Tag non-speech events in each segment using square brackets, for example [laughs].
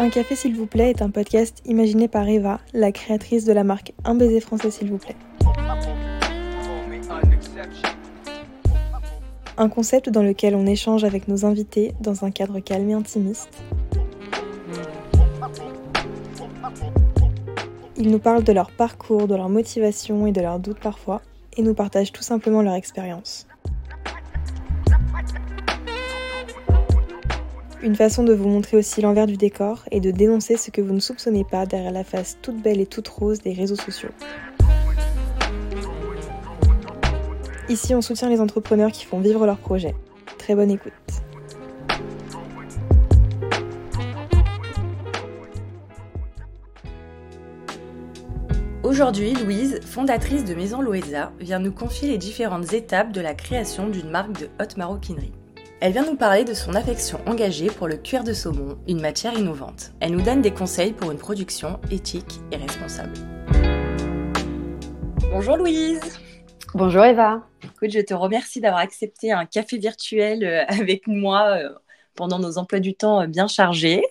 Un café s'il vous plaît est un podcast imaginé par Eva, la créatrice de la marque Un baiser français s'il vous plaît. Un concept dans lequel on échange avec nos invités dans un cadre calme et intimiste. Ils nous parlent de leur parcours, de leur motivation et de leurs doutes parfois, et nous partagent tout simplement leur expérience. Une façon de vous montrer aussi l'envers du décor et de dénoncer ce que vous ne soupçonnez pas derrière la face toute belle et toute rose des réseaux sociaux. Ici, on soutient les entrepreneurs qui font vivre leurs projets. Très bonne écoute. Aujourd'hui, Louise, fondatrice de Maison Loesa, vient nous confier les différentes étapes de la création d'une marque de haute maroquinerie. Elle vient nous parler de son affection engagée pour le cuir de saumon, une matière innovante. Elle nous donne des conseils pour une production éthique et responsable. Bonjour Louise Bonjour Eva. Écoute, je te remercie d'avoir accepté un café virtuel euh, avec moi euh, pendant nos emplois du temps euh, bien chargés.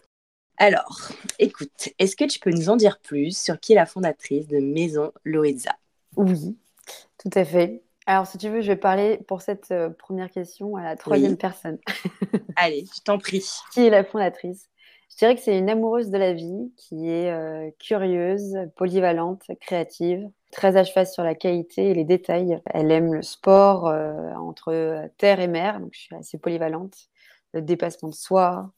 Alors, écoute, est-ce que tu peux nous en dire plus sur qui est la fondatrice de Maison Loeza Oui, tout à fait. Alors, si tu veux, je vais parler pour cette première question à la troisième personne. [laughs] Allez, je t'en prie. Qui est la fondatrice? Je dirais que c'est une amoureuse de la vie qui est curieuse, polyvalente, créative, très à cheval sur la qualité et les détails. Elle aime le sport euh, entre terre et mer, donc je suis assez polyvalente. Le dépassement de soi,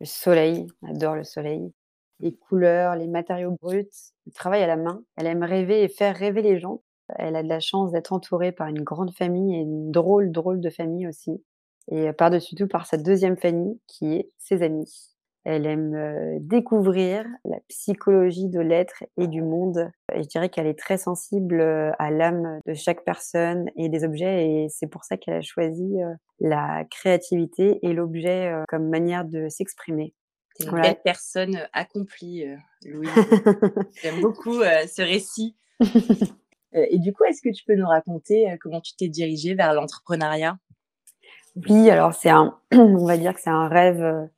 le soleil, adore le soleil, les couleurs, les matériaux bruts, le travail à la main. Elle aime rêver et faire rêver les gens. Elle a de la chance d'être entourée par une grande famille et une drôle, drôle de famille aussi. Et par-dessus tout par sa deuxième famille qui est ses amis. Elle aime découvrir la psychologie de l'être et du monde. Et je dirais qu'elle est très sensible à l'âme de chaque personne et des objets. Et c'est pour ça qu'elle a choisi la créativité et l'objet comme manière de s'exprimer. C'est une belle personne accomplie, Louise. [laughs] J'aime beaucoup ce récit. [laughs] et du coup, est-ce que tu peux nous raconter comment tu t'es dirigée vers l'entrepreneuriat? Oui, alors c'est un, [clears throat] on va dire que c'est un rêve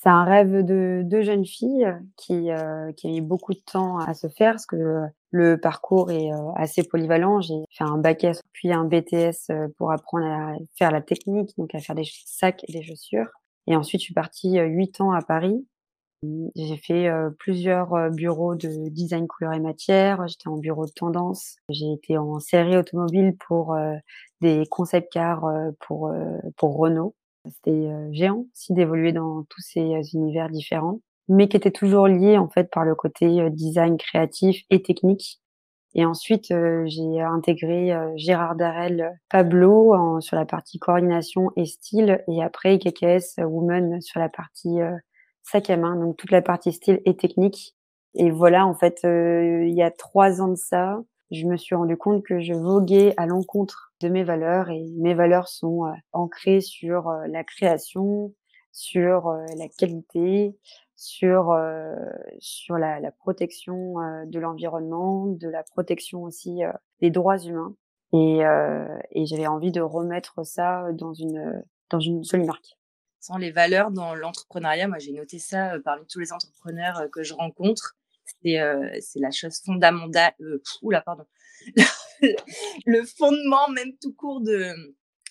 c'est un rêve de, de jeune fille qui, euh, qui a mis beaucoup de temps à se faire parce que le parcours est euh, assez polyvalent. J'ai fait un bac S puis un BTS euh, pour apprendre à faire la technique, donc à faire des sacs et des chaussures. Et ensuite, je suis partie huit ans à Paris. J'ai fait plusieurs bureaux de design couleur et matière. J'étais en bureau de tendance. J'ai été en série automobile pour des concept cars pour pour Renault. C'était géant aussi d'évoluer dans tous ces univers différents, mais qui étaient toujours liés en fait par le côté design créatif et technique. Et ensuite, j'ai intégré Gérard Darel Pablo sur la partie coordination et style, et après KKS Woman sur la partie sac à main, donc toute la partie style et technique. Et voilà, en fait, il y a trois ans de ça, je me suis rendu compte que je voguais à l'encontre de mes valeurs et mes valeurs sont euh, ancrées sur euh, la création, sur euh, la qualité, sur sur la, la protection de l'environnement, de la protection aussi des droits humains et, et j'avais envie de remettre ça dans une dans une seule marque. Sans les valeurs dans l'entrepreneuriat, moi j'ai noté ça parmi tous les entrepreneurs que je rencontre c'est c'est la chose fondamentale. Euh, oula, pardon. [laughs] le fondement même tout court de,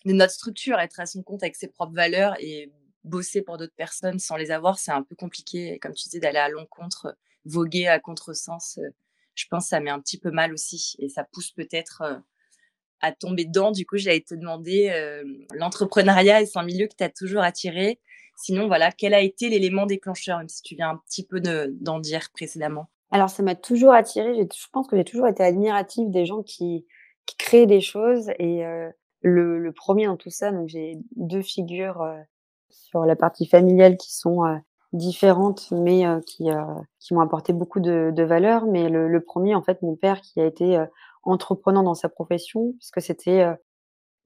de notre structure, être à son compte avec ses propres valeurs et bosser pour d'autres personnes sans les avoir, c'est un peu compliqué. comme tu disais, d'aller à l'encontre, voguer à contresens, je pense que ça met un petit peu mal aussi et ça pousse peut-être à tomber dedans. Du coup, j'allais te demander, l'entrepreneuriat, est un milieu qui t'a toujours attiré Sinon, voilà, quel a été l'élément déclencheur, même si tu viens un petit peu d'en dire précédemment? Alors, ça m'a toujours attiré. Je pense que j'ai toujours été admirative des gens qui, créent des choses. Et euh, le, premier dans tout ça, donc j'ai deux figures euh, sur la partie familiale qui sont euh, différentes, mais qui, m'ont apporté beaucoup de, de valeur. Mais le, le, premier, en fait, mon père qui a été entreprenant dans sa profession, puisque c'était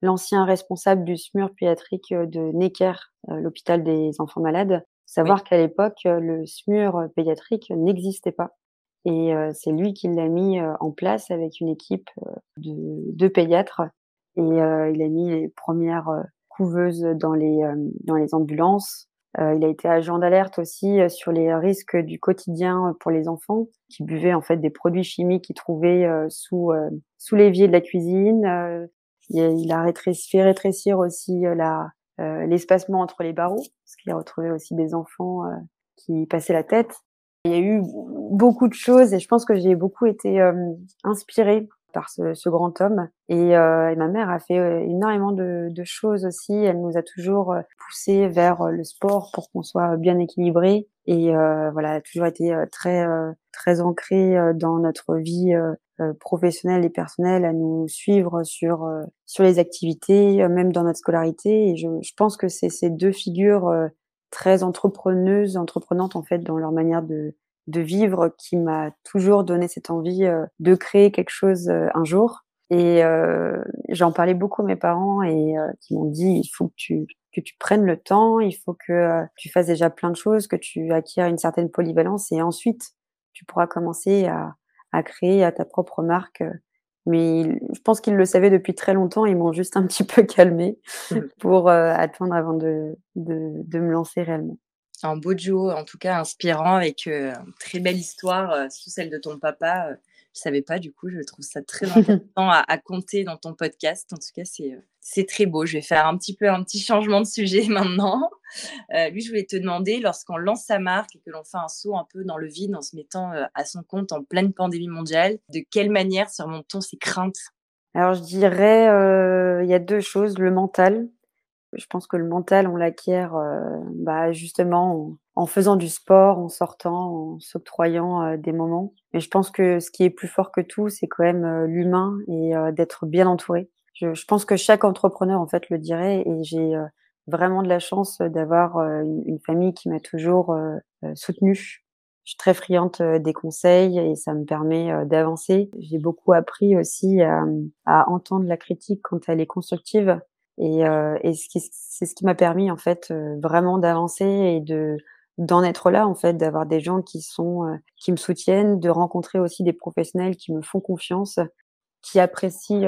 l'ancien responsable du SMUR pédiatrique de Necker, l'hôpital des enfants malades. Savoir qu'à l'époque, le SMUR pédiatrique n'existait pas. Et c'est lui qui l'a mis en place avec une équipe de, de pédiatres. Et il a mis les premières couveuses dans les, dans les ambulances. Il a été agent d'alerte aussi sur les risques du quotidien pour les enfants qui buvaient en fait des produits chimiques qu'ils trouvaient sous sous l'évier de la cuisine. il a fait rétrécir aussi l'espacement entre les barreaux parce qu'il a retrouvé aussi des enfants qui passaient la tête. Il y a eu beaucoup de choses et je pense que j'ai beaucoup été inspirée par ce, grand homme. Et, euh, et, ma mère a fait euh, énormément de, choses aussi. Elle nous a toujours euh, poussé vers le sport pour qu'on soit bien équilibré. Et voilà, elle a toujours été très très ancrée dans notre vie professionnelle et personnelle, à nous suivre sur sur les activités, même dans notre scolarité. Et je, je pense que c'est ces deux figures très entrepreneuses, entreprenantes en fait dans leur manière de de vivre qui m'a toujours donné cette envie euh, de créer quelque chose euh, un jour. Et euh, j'en parlais beaucoup à mes parents et qui m'ont dit il faut que tu que tu prennes le temps, il faut que tu fasses déjà plein de choses, que tu acquières une certaine polyvalence et ensuite tu pourras commencer à, à créer à ta propre marque. Mais je pense qu'ils le savaient depuis très longtemps, ils m'ont juste un [laughs] petit peu calmé mmh. pour attendre avant de, de, de me lancer réellement un beau duo, en tout cas inspirant, avec euh, une très belle histoire, euh, sous celle de ton papa. Euh, je savais pas, du coup, je trouve ça très [laughs] intéressant à, compter dans ton podcast. En tout cas, c'est, c'est très beau. Je vais faire un petit peu un petit changement de sujet [laughs] maintenant. lui, je voulais te demander, lorsqu'on lance sa marque et que l'on fait un saut un peu dans le vide en se mettant à son compte en pleine pandémie mondiale, de quelle manière surmonte-t-on ces craintes? Alors, je dirais, il y a deux choses. Le mental, je pense que le mental, on l'acquiert euh, bah, justement en, faisant du sport, en sortant, en s'octroyant euh, des moments. Mais je pense que ce qui est plus fort que tout, c'est quand même euh, l'humain et d'être bien entouré. Je, pense que chaque entrepreneur, en fait, le dirait. Et j'ai vraiment de la chance d'avoir une, famille qui m'a toujours soutenue. Je suis très friande des conseils et ça me permet d'avancer. J'ai beaucoup appris aussi à entendre la critique quand elle est constructive et, euh, et c'est ce qui m'a permis en fait euh, vraiment d'avancer et de d'en être là en fait, d'avoir des gens qui sont euh, qui me soutiennent, de rencontrer aussi des professionnels qui me font confiance, qui apprécient,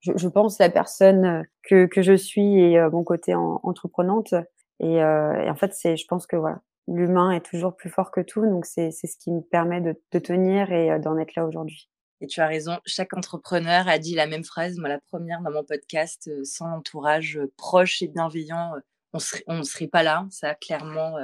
je, je, pense, la personne que que je suis et mon côté en, entreprenante. Et, et, en fait, c'est, je pense que voilà, l'humain est toujours plus fort que tout, donc c'est c'est ce qui me permet de, de tenir et d'en être là aujourd'hui. Et tu as raison, chaque entrepreneur a dit la même phrase. Moi, la première dans mon podcast, euh, sans entourage euh, proche et bienveillant, euh, on ne serait pas là. Ça, clairement,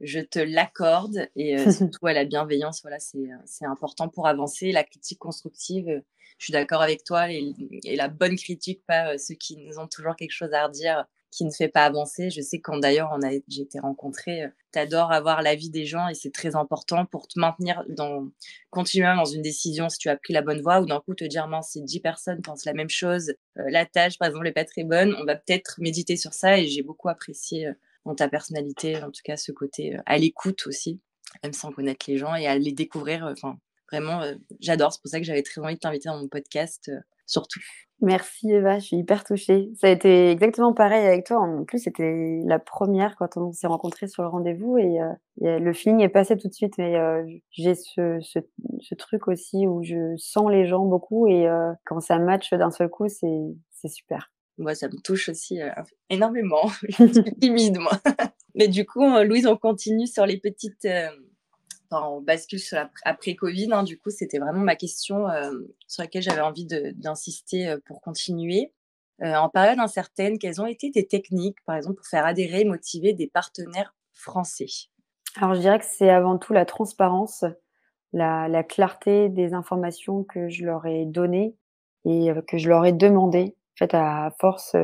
je te l'accorde. Et [laughs] surtout, à la bienveillance, voilà, c'est important pour avancer. La critique constructive, je suis d'accord avec toi. Et, et, la bonne critique, pas ceux qui nous ont toujours quelque chose à redire qui ne fait pas avancer. Je sais quand d'ailleurs j'ai été rencontrée, euh, tu adores avoir l'avis des gens et c'est très important pour te maintenir dans continuer dans une décision si tu as pris la bonne voie ou d'un coup te dire si 10 personnes pensent la même chose, euh, la tâche par exemple n'est pas très bonne, on va peut-être méditer sur ça et j'ai beaucoup apprécié euh, dans ta personnalité en tout cas ce côté à l'écoute aussi, même sans connaître les gens et à les découvrir vraiment j'adore, c'est pour ça que j'avais très envie de t'inviter dans mon podcast surtout. Merci Eva, je suis hyper touchée. Ça a été exactement pareil avec toi. En plus, c'était la première quand on s'est rencontrés sur le rendez-vous et, euh, le feeling est passé tout de suite. Mais euh, j'ai ce, ce, ce, truc aussi où je sens les gens beaucoup et euh, quand ça match d'un seul coup, c'est super. Moi, ça me touche aussi énormément. je suis [laughs] [laughs] timide, moi. Mais du coup, Louise, on continue sur les petites on bascule sur après Covid. Hein, du coup, c'était vraiment ma question euh, sur laquelle j'avais envie d'insister euh, pour continuer. Euh, en période incertaine, quelles ont été tes techniques, par exemple, pour faire adhérer et motiver des partenaires français? Alors, je dirais que c'est avant tout la transparence, la, la, clarté des informations que je leur ai données et que je leur ai demandées. En fait, à force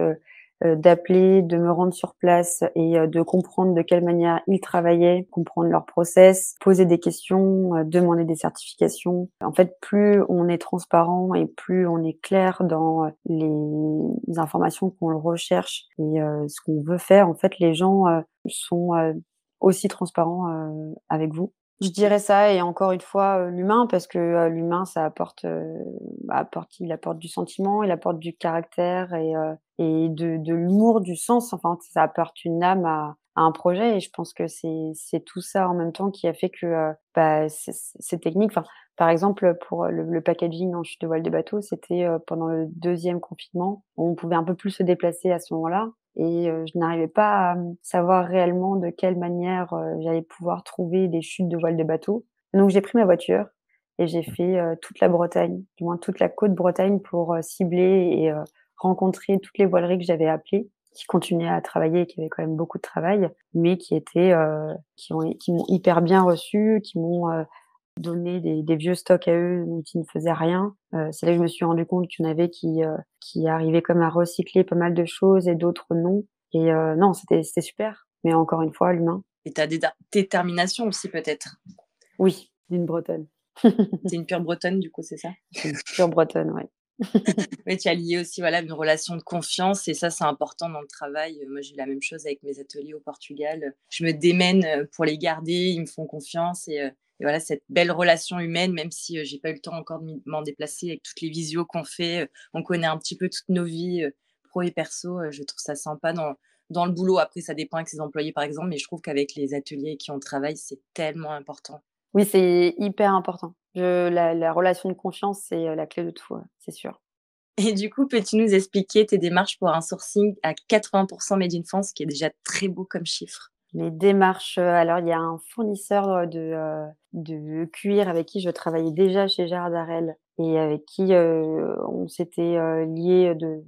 d'appeler, de me rendre sur place et euh, de comprendre de quelle manière ils travaillaient, comprendre leur process, poser des questions, euh, demander des certifications. En fait, plus on est transparent et plus on est clair dans les informations qu'on recherche et ce qu'on veut faire, en fait, les gens sont aussi transparents avec vous. Je dirais ça et encore une fois l'humain parce que l'humain ça apporte, bah, apporte il apporte du sentiment, il apporte du caractère et, et de, de l'humour, du sens. Enfin ça apporte une âme à, à un projet et je pense que c'est c'est tout ça en même temps qui a fait que bah, ces techniques. Enfin par exemple pour le, le packaging en chute de voile de bateau, c'était pendant le deuxième confinement, on pouvait un peu plus se déplacer à ce moment-là et je n'arrivais pas à savoir réellement de quelle manière j'allais pouvoir trouver des chutes de voiles de bateau. Donc j'ai pris ma voiture et j'ai fait toute la Bretagne, du moins toute la côte Bretagne pour cibler et rencontrer toutes les voileries que j'avais appelées qui continuaient à travailler, qui avaient quand même beaucoup de travail, mais qui étaient, qui ont, qui m'ont hyper bien reçu, qui m'ont donné des, des, vieux stocks à eux dont ils ne faisaient rien. Euh, c'est là que je me suis rendu compte qu'il y en avait qui, euh, qui arrivaient comme à recycler pas mal de choses et d'autres non. Et euh, non, c'était super. Mais encore une fois, l'humain. Et des déterminations aussi peut-être Oui, d'une bretonne. c'est une pure bretonne du coup, c'est ça? Une pure bretonne, [laughs] oui. Mais tu as lié aussi voilà, une relation de confiance et ça, c'est important dans le travail. Moi, j'ai la même chose avec mes ateliers au Portugal. Je me démène pour les garder, ils me font confiance et et voilà, cette belle relation humaine, même si j'ai pas eu le temps encore de m'en déplacer avec toutes les visios qu'on fait, on connaît un petit peu toutes nos vies pro et perso. je trouve ça sympa dans, dans le boulot. Après, ça dépend avec ses employés, par exemple, mais je trouve qu'avec les ateliers qui on travaille, c'est tellement important. Oui, c'est hyper important. Je, la, la, relation de confiance, c'est la clé de tout, c'est sûr. [laughs] Et du coup, peux-tu nous expliquer tes démarches pour un sourcing à 80% made in France, qui est déjà très beau comme chiffre? Les démarches. Alors, il y a un fournisseur de, de cuir avec qui je travaillais déjà chez Gérard Darel et avec qui on s'était lié de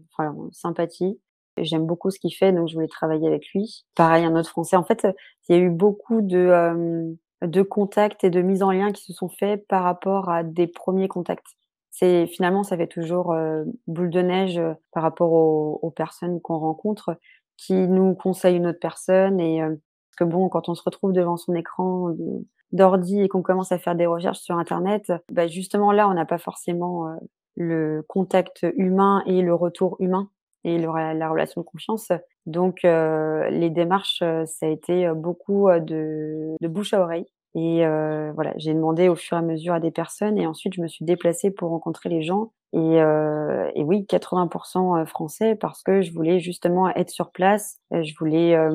sympathie. J'aime beaucoup ce qu'il fait, donc je voulais travailler avec lui. Pareil, un autre Français. En fait, il y a eu beaucoup de, de contacts et de mises en lien qui se sont faits par rapport à des premiers contacts. C'est finalement, ça fait toujours boule de neige par rapport aux, aux personnes qu'on rencontre qui nous conseillent une autre personne et que bon, quand on se retrouve devant son écran d'ordi et qu'on commence à faire des recherches sur Internet, bah justement là, on n'a pas forcément le contact humain et le retour humain et la relation de confiance. Donc, les démarches, ça a été beaucoup de, bouche à oreille. Et euh, voilà, j'ai demandé au fur et à mesure à des personnes et ensuite je me suis déplacée pour rencontrer les gens. Et, euh, et oui, 80% français parce que je voulais justement être sur place. Je voulais euh,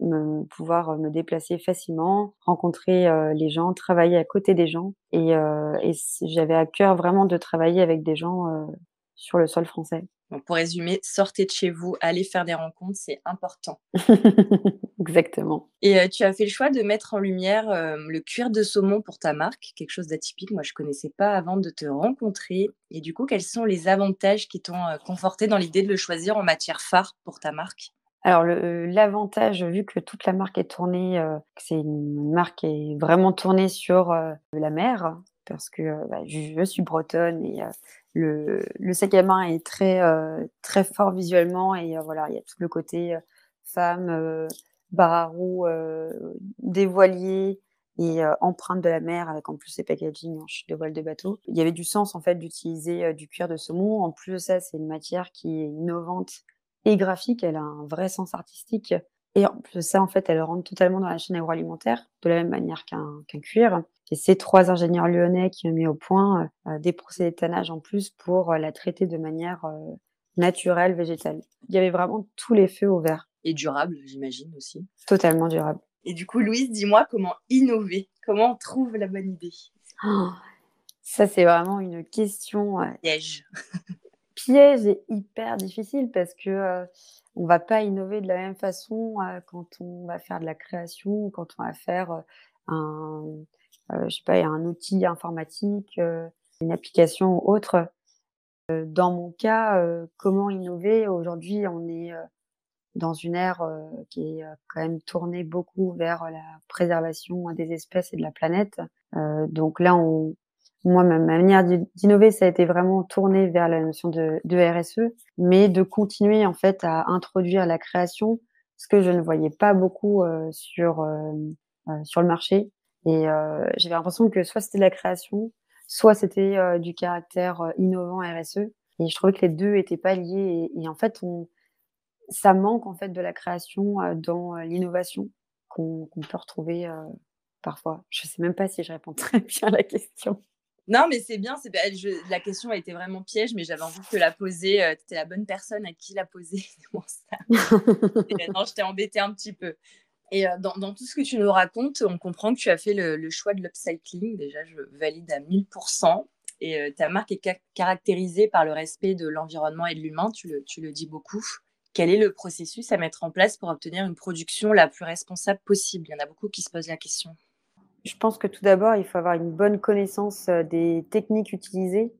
me, pouvoir me déplacer facilement, rencontrer euh, les gens, travailler à côté des gens. Et, euh, et j'avais à cœur vraiment de travailler avec des gens sur le sol français. Donc pour résumer, sortez de chez vous, allez faire des rencontres, c'est important. [laughs] Exactement. Et euh, tu as fait le choix de mettre en lumière euh, le cuir de saumon pour ta marque, quelque chose d'atypique. Moi, je ne connaissais pas avant de te rencontrer. Et du coup, quels sont les avantages qui t'ont euh, conforté dans l'idée de le choisir en matière phare pour ta marque? Alors l'avantage, vu que toute la marque est tournée, c'est une marque qui est vraiment tournée sur la mer, parce que bah, je, suis bretonne et le, le, sac à main est très très fort visuellement et voilà il y a tout le côté femme bar à roue, des voiliers et empreinte de la mer avec en plus ces packaging en chute de voile de bateau. Il y avait du sens en fait d'utiliser du cuir de saumon. En plus de ça, c'est une matière qui est innovante et graphique. Elle a un vrai sens artistique. Et en plus de ça, en fait, elle rentre totalement dans la chaîne agroalimentaire, de la même manière qu'un cuir. Et ces trois ingénieurs lyonnais qui ont mis au point des procédés de tannage en plus pour la traiter de manière naturelle, végétale. Il y avait vraiment tous les feux au vert et durable, j'imagine aussi. Totalement durable. Et du coup, Louise, dis-moi comment innover, comment on trouve la bonne idée? Oh, ça, c'est vraiment une question piège. [laughs] piège et hyper difficile parce que euh, on va pas innover de la même façon euh, quand on va faire de la création quand on va faire euh, un, je sais pas, un outil informatique, une application ou autre. Dans mon cas, comment innover? Aujourd'hui, on est dans une ère qui est quand même tournée beaucoup vers la préservation des espèces et de la planète. donc là, on, moi, ma manière d'innover, ça a été vraiment tourné vers la notion de, RSE, mais de continuer en fait à introduire la création, ce que je ne voyais pas beaucoup sur sur le marché. Et j'avais l'impression que soit c'était de la création, soit c'était du caractère innovant RSE. Et je trouvais que les deux étaient pas liés. Et, en fait, on, ça manque en fait de la création dans l'innovation qu'on peut retrouver parfois. Je sais même pas si je réponds très [laughs] bien à la question. Non, mais c'est bien. C'est, la question a été vraiment piège, mais j'avais envie de te la poser. tu étais la bonne personne à qui la poser. [laughs] [laughs] non, je t'ai embêté un petit peu. Et dans, dans, tout ce que tu nous racontes, on comprend que tu as fait le, le choix de l'upcycling. Déjà, je valide à 1000%. Et ta marque est caractérisée par le respect de l'environnement et de l'humain. Tu le, tu le dis beaucoup. quel est le processus à mettre en place pour obtenir une production la plus responsable possible? Il y en a beaucoup qui se posent la question. Je pense que tout d'abord, il faut avoir une bonne connaissance des techniques utilisées.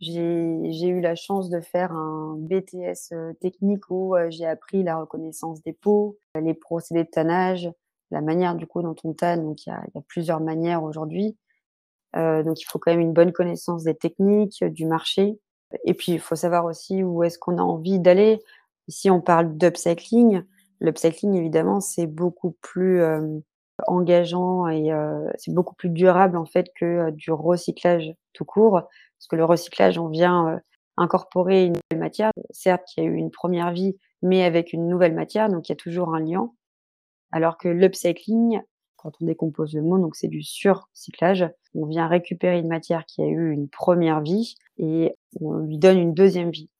J'ai eu la chance de faire un BTS technique où j'ai appris la reconnaissance des peaux, les procédés de tannage, la manière du coup dont on tanne. Donc il y a, il y a plusieurs manières aujourd'hui. Euh, donc il faut quand même une bonne connaissance des techniques, du marché. Et puis il faut savoir aussi où est-ce qu'on a envie d'aller. Ici on parle d'upcycling. L'upcycling évidemment c'est beaucoup plus euh, engageant et euh, c'est beaucoup plus durable en fait que du recyclage tout court. Parce que le recyclage on vient incorporer une nouvelle matière. Certes, il y a eu une première vie, mais avec une nouvelle matière, donc il y a toujours un lien. Alors que l'upcycling, quand on décompose le mot, donc c'est du surcyclage, on vient récupérer une matière qui a eu une première vie et on lui donne une deuxième vie.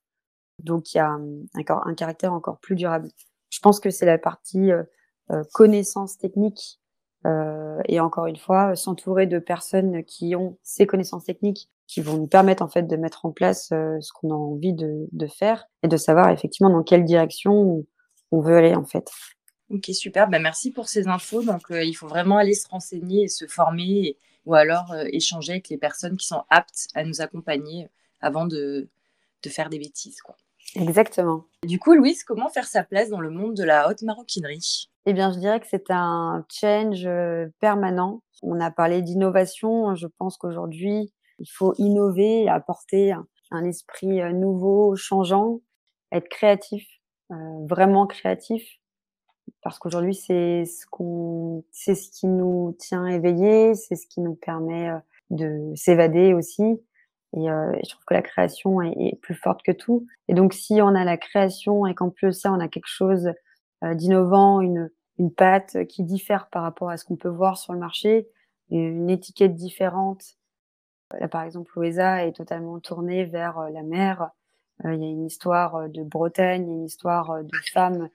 Donc il y a encore un caractère encore plus durable. Je pense que c'est la partie euh, euh, connaissance technique euh, et encore une fois s'entourer de personnes qui ont ces connaissances techniques qui vont nous permettre en fait de mettre en place ce qu'on a envie de, faire et de savoir effectivement dans quelle direction on veut aller en fait. Ok, super. Ben, merci pour ces infos. Donc, euh, il faut vraiment aller se renseigner se former ou alors euh, échanger avec les personnes qui sont aptes à nous accompagner avant de, de faire des bêtises. Quoi. Exactement. Du coup, Louise, comment faire sa place dans le monde de la haute maroquinerie? Eh bien, je dirais que c'est un change euh, permanent. On a parlé d'innovation. Je pense qu'aujourd'hui, il faut innover, apporter un esprit nouveau, changeant, être créatif, vraiment créatif parce qu'aujourd'hui c'est ce qu'on c'est ce qui nous tient éveillés, c'est ce qui nous permet euh, de s'évader aussi. Et, euh, je trouve que la création est, plus forte que tout. Et donc si on a la création et qu'en plus ça on a quelque chose euh, d'innovant, une une pâte qui diffère par rapport à ce qu'on peut voir sur le marché, une étiquette différente. Là par exemple Loesa est totalement tournée vers la mer. Il y a une histoire de Bretagne, une histoire de femmes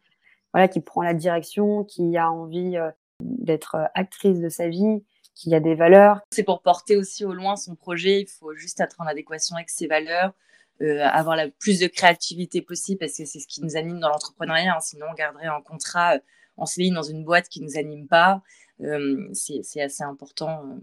voilà, qui prend la direction, qui a envie euh, d'être euh, actrice de sa vie, qui a des valeurs. C'est pour porter aussi au loin son projet, il faut juste être en adéquation avec ses valeurs, euh, avoir la plus de créativité possible parce que c'est ce qui nous anime dans l'entrepreneuriat. Hein. Sinon, on garderait un contrat en CDI dans une boîte qui ne nous anime pas. c'est assez important.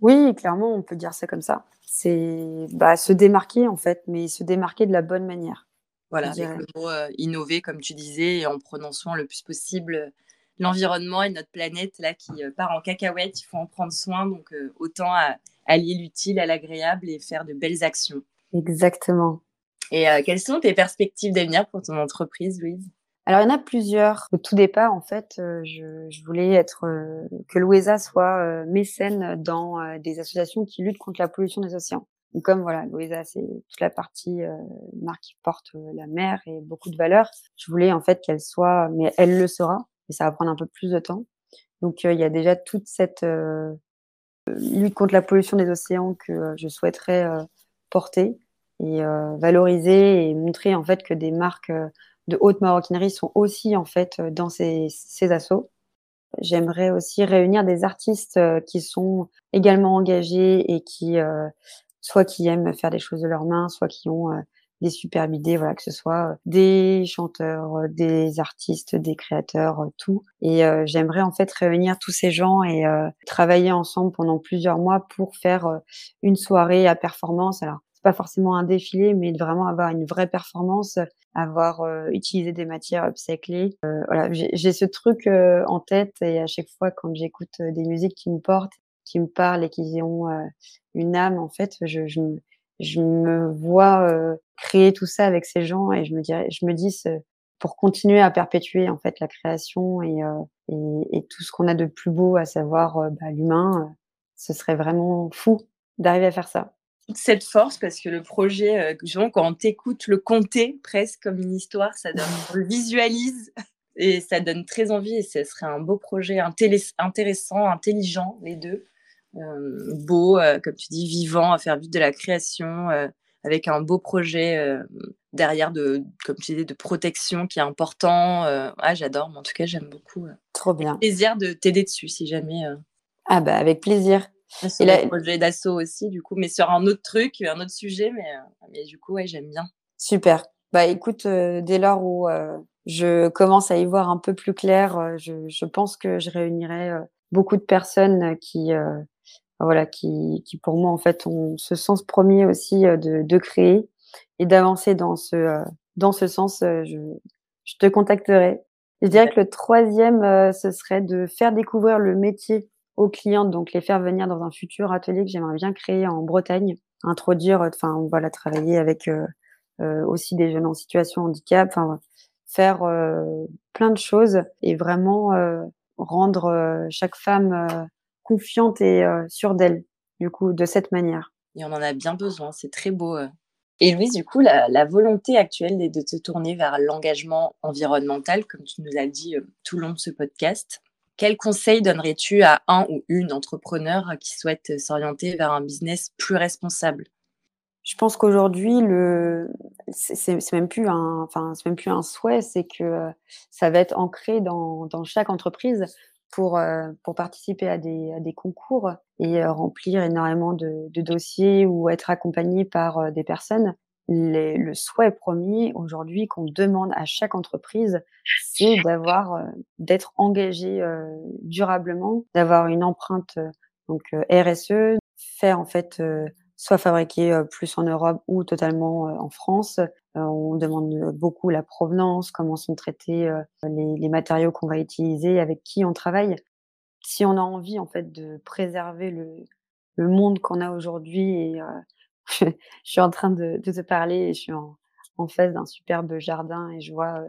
Oui, clairement, on peut dire ça comme ça. C'est bah, se démarquer en fait, mais se démarquer de la bonne manière. Voilà, avec le mot innover, comme tu disais, et en prenant soin le plus possible l'environnement et notre planète là qui part en cacahuète. Il faut en prendre soin, donc autant allier l'utile à l'agréable et faire de belles actions. Exactement. Et quelles sont tes perspectives d'avenir pour ton entreprise, Louise? Alors, il y en a plusieurs. Au tout départ, en fait, je, je voulais être que Louisa soit mécène dans des associations qui luttent contre la pollution des océans comme voilà, Louisa, c'est toute la partie euh, marque qui porte euh, la mer et beaucoup de valeurs. Je voulais en fait qu'elle soit, mais elle le sera, mais ça va prendre un peu plus de temps. Donc euh, il y a déjà toute cette euh, lutte contre la pollution des océans que je souhaiterais porter et valoriser et montrer en fait que des marques de haute maroquinerie sont aussi en fait dans ces, ces assauts. J'aimerais aussi réunir des artistes qui sont également engagés et qui soit qui aiment faire des choses de leurs mains, soit qui ont euh, des superbes idées, voilà, que ce soit euh, des chanteurs, euh, des artistes, des créateurs, tout. Et j'aimerais en fait réunir tous ces gens et travailler ensemble pendant plusieurs mois pour faire une soirée à performance. Alors, c'est pas forcément un défilé, mais vraiment avoir une vraie performance, avoir utilisé des matières upcyclées. voilà, j'ai ce truc en tête et à chaque fois quand j'écoute des musiques qui me portent, qui me parlent et qui ont une âme, en fait, je, je, je me vois euh, créer tout ça avec ces gens et je me dirais, je me dis pour continuer à perpétuer en fait la création et, euh, et, tout ce qu'on a de plus beau, à savoir euh, bah, l'humain, ce serait vraiment fou d'arriver à faire ça. Cette force, parce que le projet, justement, quand on t'écoute le compter presque comme une histoire, ça donne, on le visualise et ça donne très envie et ce serait un beau projet intéressant, intelligent, les deux. Euh, beau, euh, comme tu dis, vivant, à faire vivre de la création, euh, avec un beau projet derrière de, comme tu disais, de protection qui est important. ah, j'adore, mais en tout cas, j'aime beaucoup. Trop bien. Plaisir de t'aider dessus si jamais. Ah bah avec plaisir. Sur le projet d'assaut aussi, du coup, mais sur un autre truc, un autre sujet, mais, mais du coup, ouais, j'aime bien. Super. Bah écoute, dès lors où je commence à y voir un peu plus clair, je, je pense que je réunirai beaucoup de personnes qui voilà, qui, qui pour moi en fait ont ce sens premier aussi euh, de, de créer et d'avancer dans ce euh, dans ce sens. Euh, je, te contacterai. Je dirais que le troisième, ce serait de faire découvrir le métier aux clients, donc les faire venir dans un futur atelier que j'aimerais bien créer en Bretagne, introduire, enfin voilà, travailler avec aussi des jeunes en situation de handicap, faire plein de choses et vraiment rendre chaque femme confiante et euh, sûre d'elle, du coup, de cette manière. Et on en a bien besoin, c'est très beau. Euh. Et Louise, du coup, la, volonté actuelle est de te tourner vers l'engagement environnemental, comme tu nous as dit euh, tout le long de ce podcast. Quel conseil donnerais-tu à un ou une entrepreneur qui souhaite s'orienter vers un business plus responsable? Je pense qu'aujourd'hui, le, c'est même plus un, enfin, c'est même plus un souhait, c'est que ça va être ancré dans, dans chaque entreprise pour, euh, pour participer à des, à des concours et euh, remplir énormément de, de, dossiers ou être accompagné par euh, des personnes. Les, le souhait premier aujourd'hui qu'on demande à chaque entreprise, c'est d'avoir, d'être engagé durablement, d'avoir une empreinte donc RSE, faire en fait soit fabriquer plus en Europe ou totalement en France, on demande beaucoup la provenance, comment sont traités euh, les, matériaux qu'on va utiliser, avec qui on travaille. Si on a envie en fait de préserver le, monde qu'on a aujourd'hui, et euh, [laughs] je, suis en train de, te parler et je suis en, face d'un superbe jardin et je vois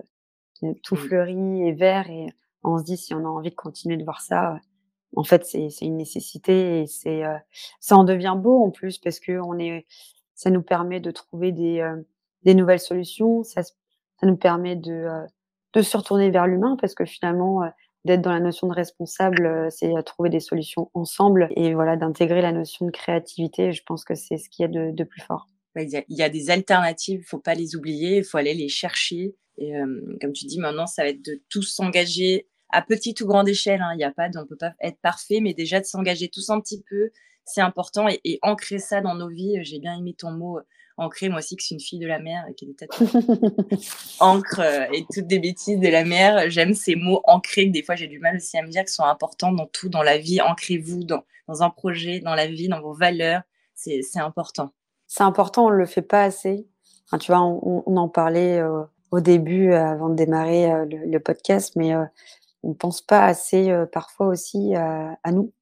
tout fleuri et vert et on se dit si on a envie de continuer de voir ça, en fait c'est une nécessité et c'est ça en devient beau en plus parce que on est ça nous permet de trouver des des nouvelles solutions. Ça, nous permet de, euh, de se retourner vers l'humain parce que finalement, euh, d'être dans la notion de responsable, euh, c'est trouver des solutions ensemble et voilà, d'intégrer la notion de créativité. Je pense que c'est ce qu'il y a de, de plus fort. Il y, a, des alternatives, il faut pas les oublier, il faut aller les chercher. Et comme tu dis, maintenant, ça va être de tous s'engager à petite ou grande échelle. Hein. Il y a pas, on peut pas être parfait, mais déjà de s'engager tous un petit peu, c'est important et, ancrer ça dans nos vies. J'ai bien aimé ton mot ancrée, moi aussi, que c'est une fille de la mer et qui est encre euh, et toutes des bêtises de la mer. J'aime ces mots ancrés que des fois j'ai du mal aussi à me dire, qui sont importants dans tout, dans la vie. Ancrez-vous dans, dans un projet, dans la vie, dans vos valeurs. C'est important. C'est important, on ne le fait pas assez. Enfin, tu vois, on, on en parlait euh, au début, euh, avant de démarrer le, podcast, mais on ne pense pas assez parfois aussi à nous.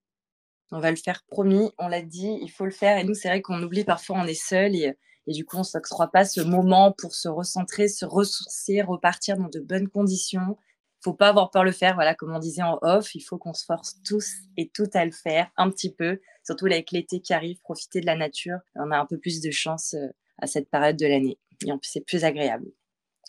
On va le faire, promis, on l'a dit, il faut le faire. Et nous, c'est vrai qu'on oublie parfois, on est seul et et du coup, on s'octroie pas ce moment pour se recentrer, se ressourcer, repartir dans de bonnes conditions. Faut pas avoir peur de le faire. Voilà, comme on disait en off, il faut qu'on se force tous et toutes à le faire un petit peu. Surtout avec l'été qui arrive, profiter de la nature. On a un peu plus de chance euh, à cette période de l'année. Et en plus, c'est plus agréable.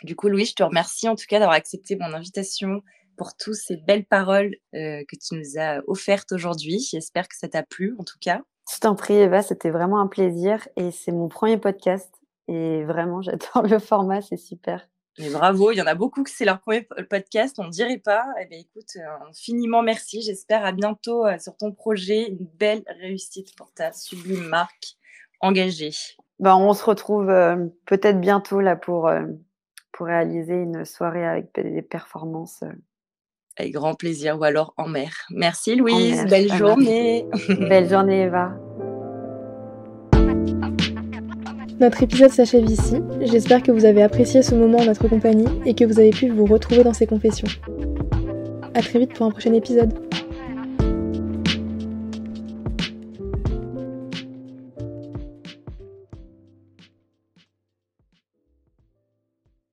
Du coup, Louis, je te remercie en tout cas d'avoir accepté mon invitation pour toutes ces belles paroles euh, que tu nous as offertes aujourd'hui. J'espère que ça t'a plu, en tout cas. Je t'en prie, Eva, c'était vraiment un plaisir et c'est mon premier podcast et vraiment, [laughs] j'adore le format, c'est super. Mais bravo, il y en a beaucoup que c'est leur premier podcast, on ne dirait pas. Eh bien, écoute, euh, infiniment merci. J'espère à bientôt euh, sur ton projet. Une belle réussite pour ta sublime marque engagée. Ben, on se retrouve euh, peut-être bientôt là pour, pour réaliser une soirée avec des performances. Avec grand plaisir, ou alors en mer. Merci Louise, belle journée. [laughs] belle journée Eva. Notre épisode s'achève ici. J'espère que vous avez apprécié ce moment en notre compagnie et que vous avez pu vous retrouver dans ces confessions. A très vite pour un prochain épisode.